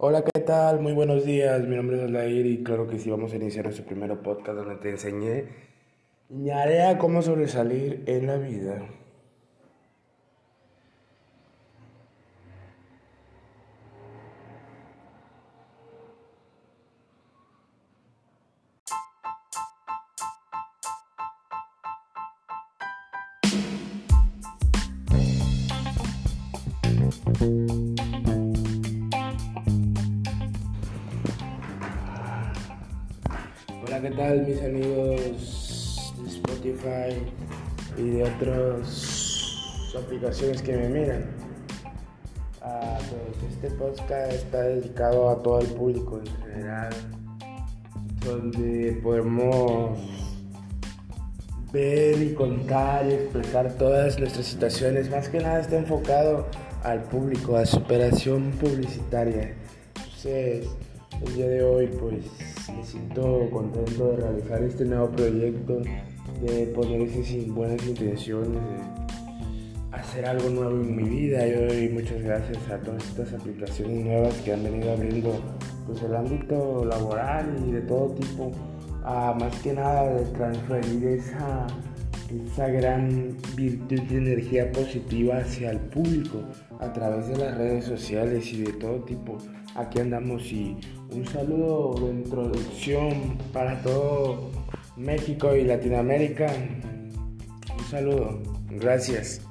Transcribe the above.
Hola, ¿qué tal? Muy buenos días. Mi nombre es Aldair y claro que sí vamos a iniciar nuestro primer podcast donde te enseñé a cómo sobresalir en la vida. Hola, ¿qué tal mis amigos de Spotify y de otras aplicaciones que me miran? Ah, pues este podcast está dedicado a todo el público en general, donde podemos ver y contar y expresar todas nuestras situaciones. Más que nada está enfocado al público, a superación publicitaria. Entonces, el día de hoy pues me siento contento de realizar este nuevo proyecto, de ponerse sin buenas intenciones, de hacer algo nuevo en mi vida. Y hoy muchas gracias a todas estas aplicaciones nuevas que han venido abriendo pues el ámbito laboral y de todo tipo, a más que nada de transferir esa esa gran virtud de energía positiva hacia el público a través de las redes sociales y de todo tipo. Aquí andamos y un saludo de introducción para todo México y Latinoamérica. Un saludo, gracias.